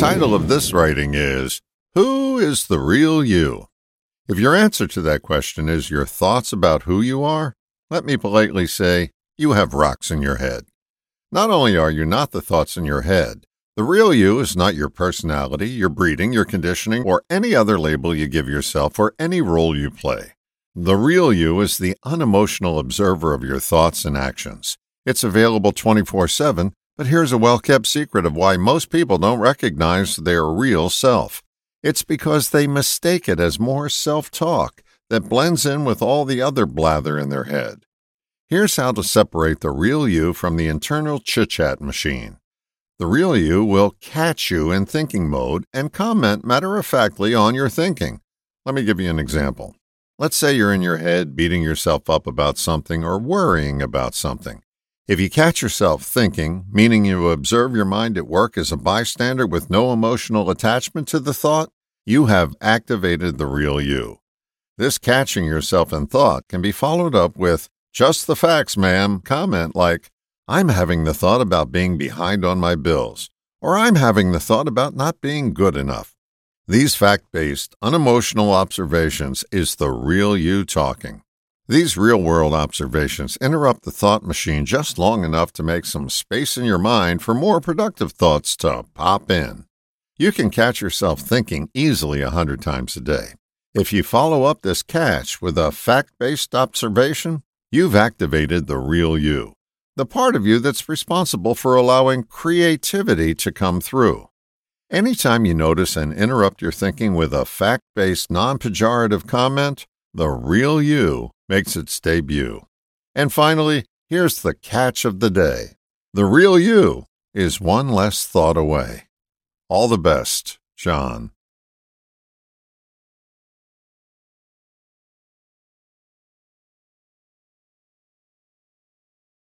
title of this writing is Who is the Real You? If your answer to that question is your thoughts about who you are, let me politely say you have rocks in your head. Not only are you not the thoughts in your head, the real you is not your personality, your breeding, your conditioning, or any other label you give yourself or any role you play. The real you is the unemotional observer of your thoughts and actions. It's available 24 7, but here's a well kept secret of why most people don't recognize their real self. It's because they mistake it as more self talk that blends in with all the other blather in their head. Here's how to separate the real you from the internal chit chat machine. The real you will catch you in thinking mode and comment matter of factly on your thinking. Let me give you an example. Let's say you're in your head beating yourself up about something or worrying about something. If you catch yourself thinking, meaning you observe your mind at work as a bystander with no emotional attachment to the thought, you have activated the real you. This catching yourself in thought can be followed up with, just the facts, ma'am, comment like, I'm having the thought about being behind on my bills, or I'm having the thought about not being good enough. These fact based, unemotional observations is the real you talking. These real world observations interrupt the thought machine just long enough to make some space in your mind for more productive thoughts to pop in. You can catch yourself thinking easily a hundred times a day. If you follow up this catch with a fact based observation, you've activated the real you, the part of you that's responsible for allowing creativity to come through. Anytime you notice and interrupt your thinking with a fact based, non pejorative comment, the real you makes its debut. And finally, here's the catch of the day the real you is one less thought away. All the best, John.